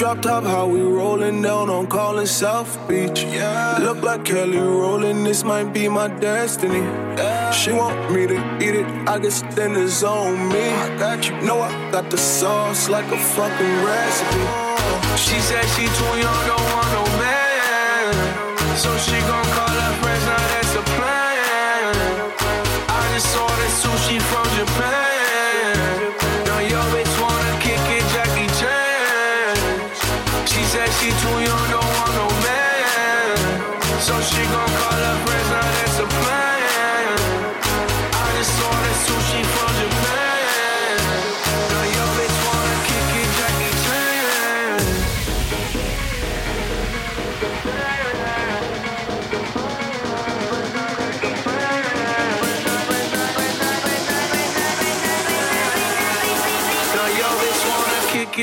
Drop top, how we rolling down on calling South Beach. Yeah. Look like Kelly Rowland, this might be my destiny. Yeah. She want me to eat it, I guess then it's on me. I got you, know I got the sauce like a fucking recipe. She said she too young, don't want no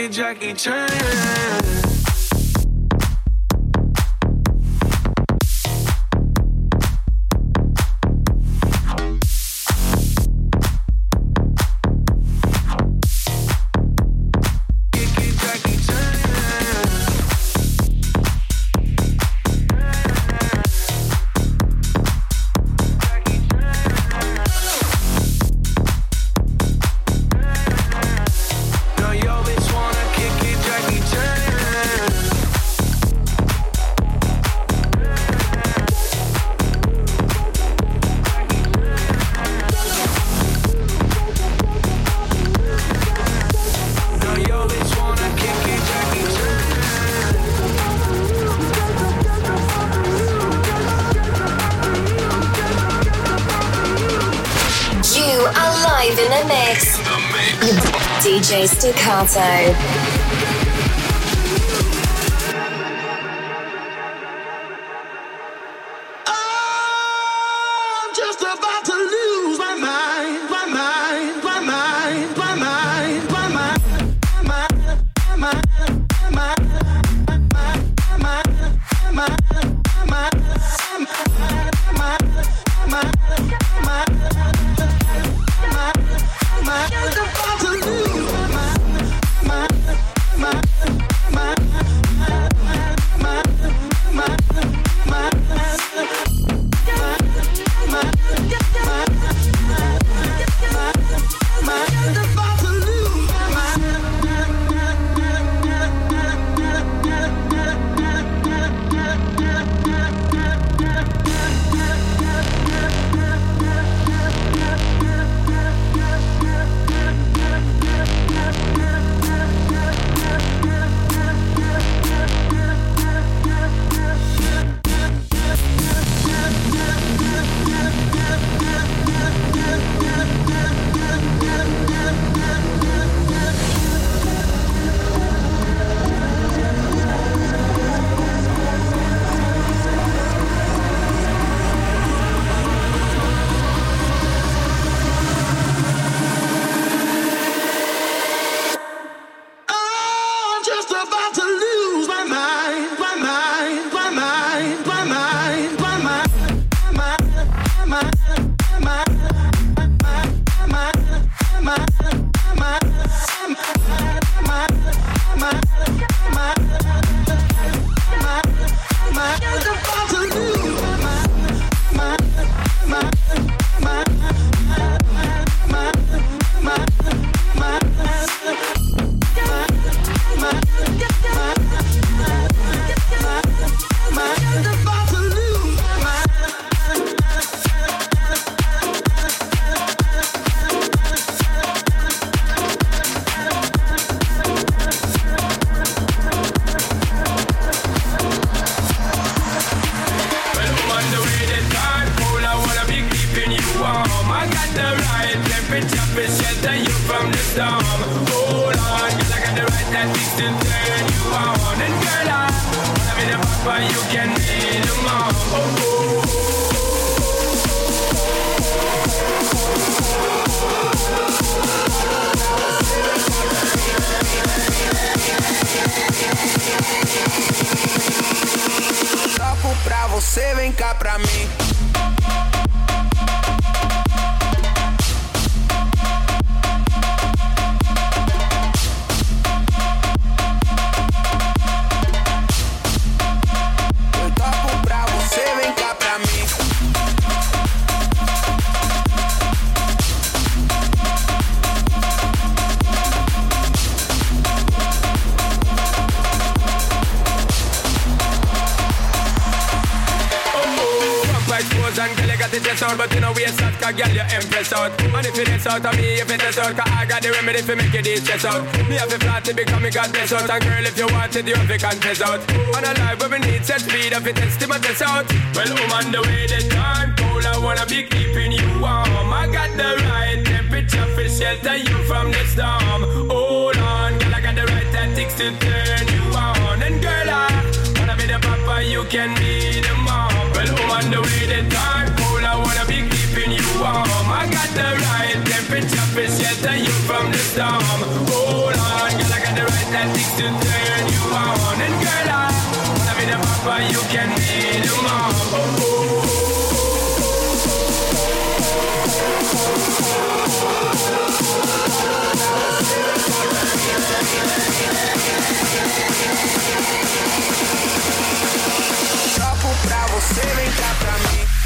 Jackie Chan. live in the mix. In the mix. DJ Stakkato. Out of me, if it is out, cause I got the remedy for make it stress out. Me have a flat to become me God bless out, and girl, if you want it, you have to confess out. On a life where we need set speed, if it is to my test out. Well, on the way, the time cold, I wanna be keeping you warm. I got the right temperature for shelter you from the storm. Hold on, girl, I got the right tactics to turn you on. And girl, I wanna be the papa, you can be the mom. Well, on the way, the time cold, I wanna be keeping you warm. The right temperature for shelter you from the storm. Hold on, girl, I got the right tactics to turn you on. And girl, I wanna be the papa, you can be the mom. Oh, pra você, vem cá pra mim.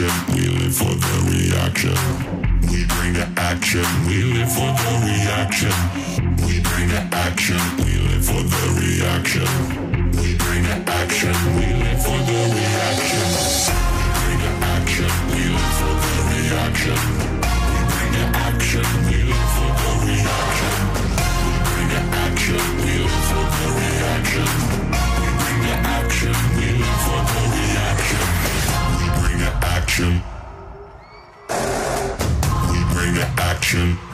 Action, we live for the reaction. We bring the action, we live for the reaction. We bring the action, we live for the reaction. We bring the action, we live for the reaction. We bring the action, we live for the reaction. We bring the action, we live for the reaction. The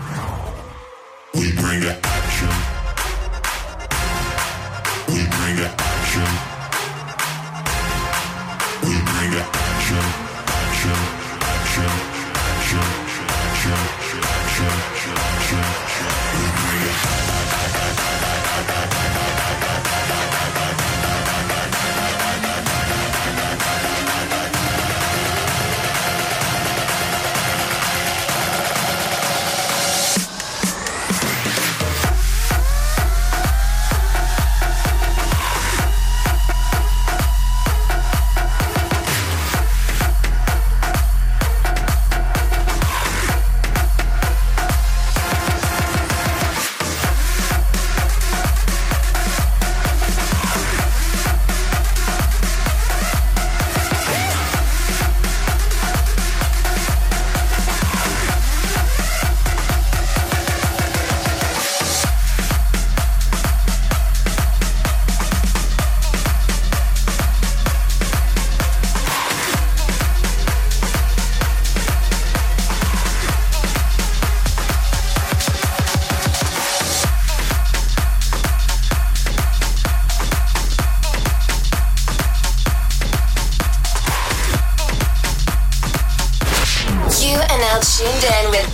are now tuned in with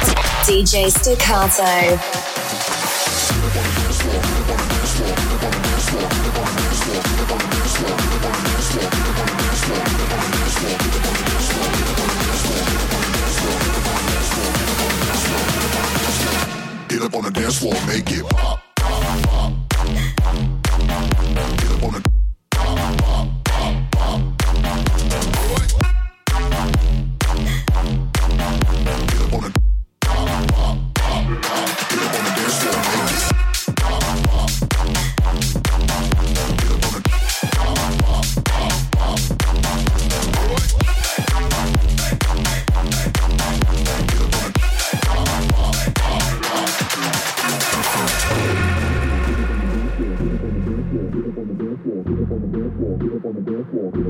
DJ Stakkato. Get up on the dance floor, make it pop.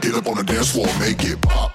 Get up on the dance floor, make it pop.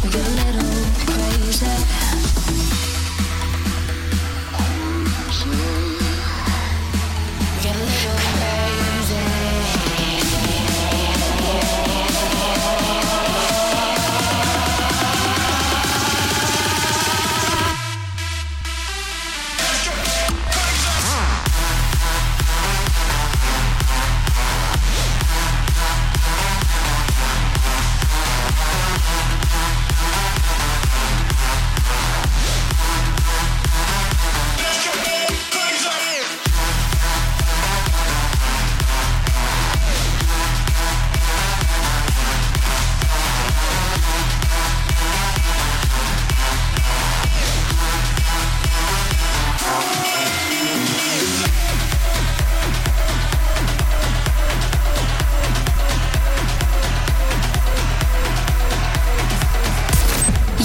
we're a little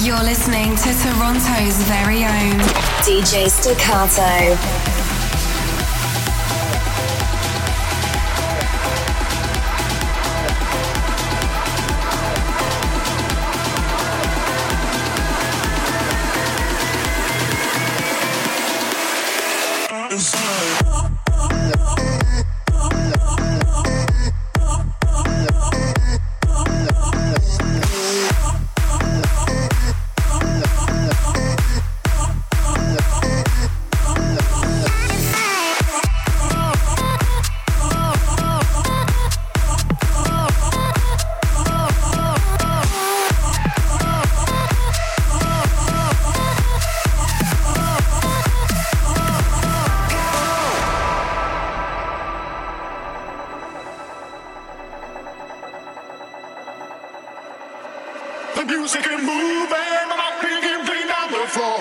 You're listening to Toronto's very own DJ Stakkato. music and moving, and my feet can bring down the floor.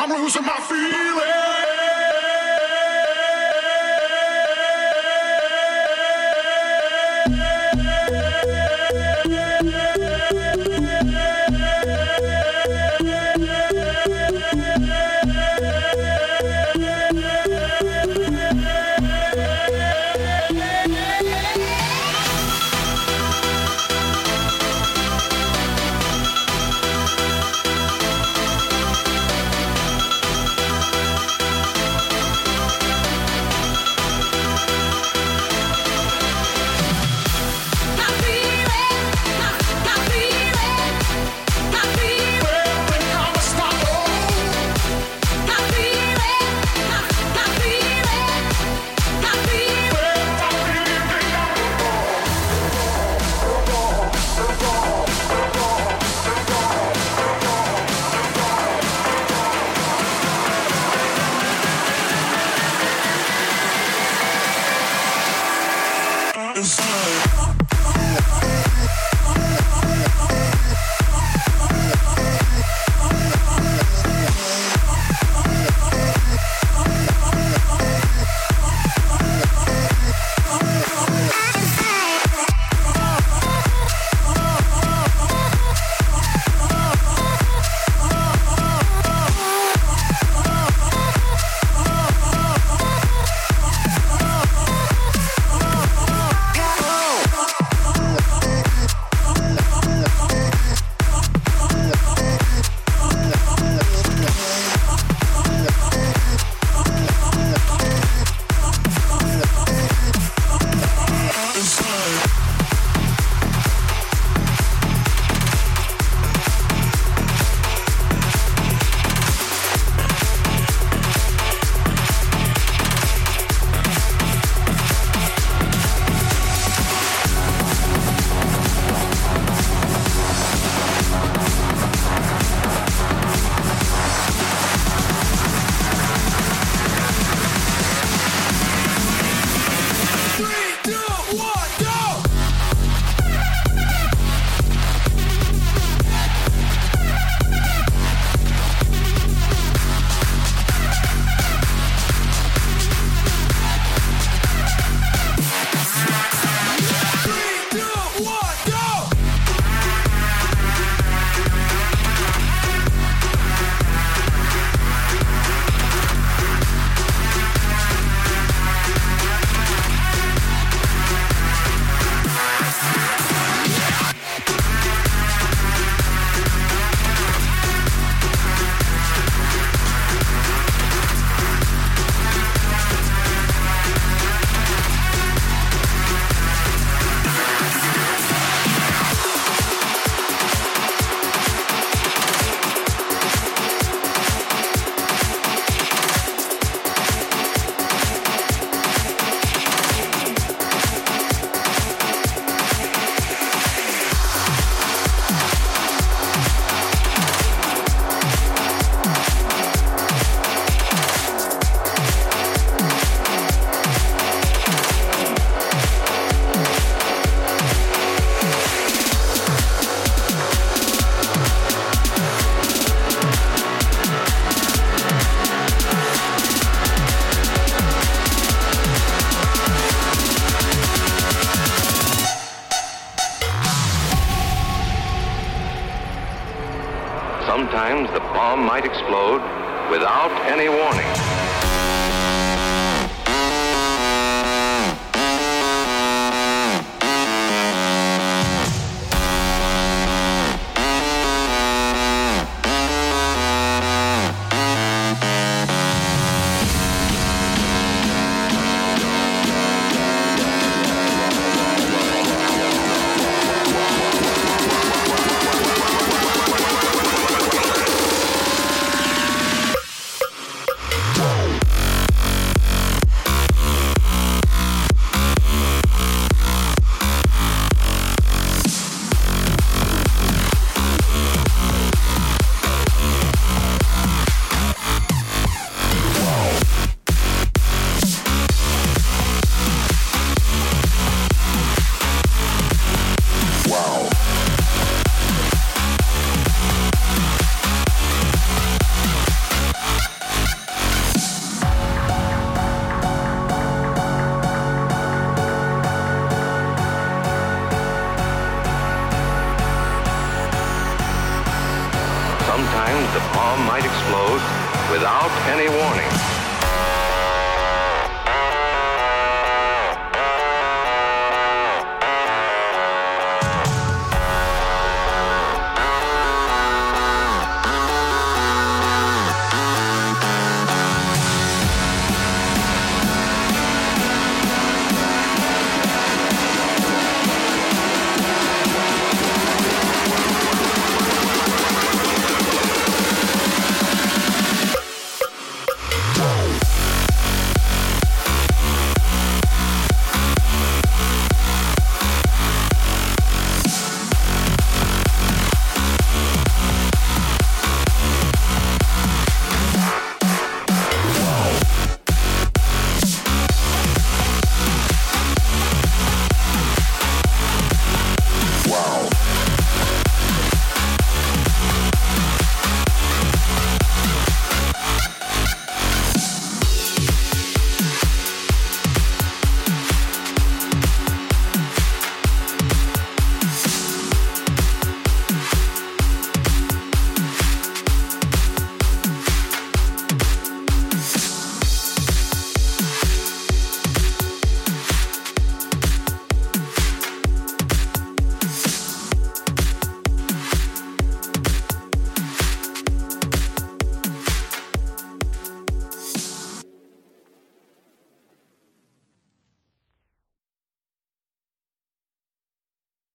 I'm losing my feeling. Sometimes the bomb might explode without any warning.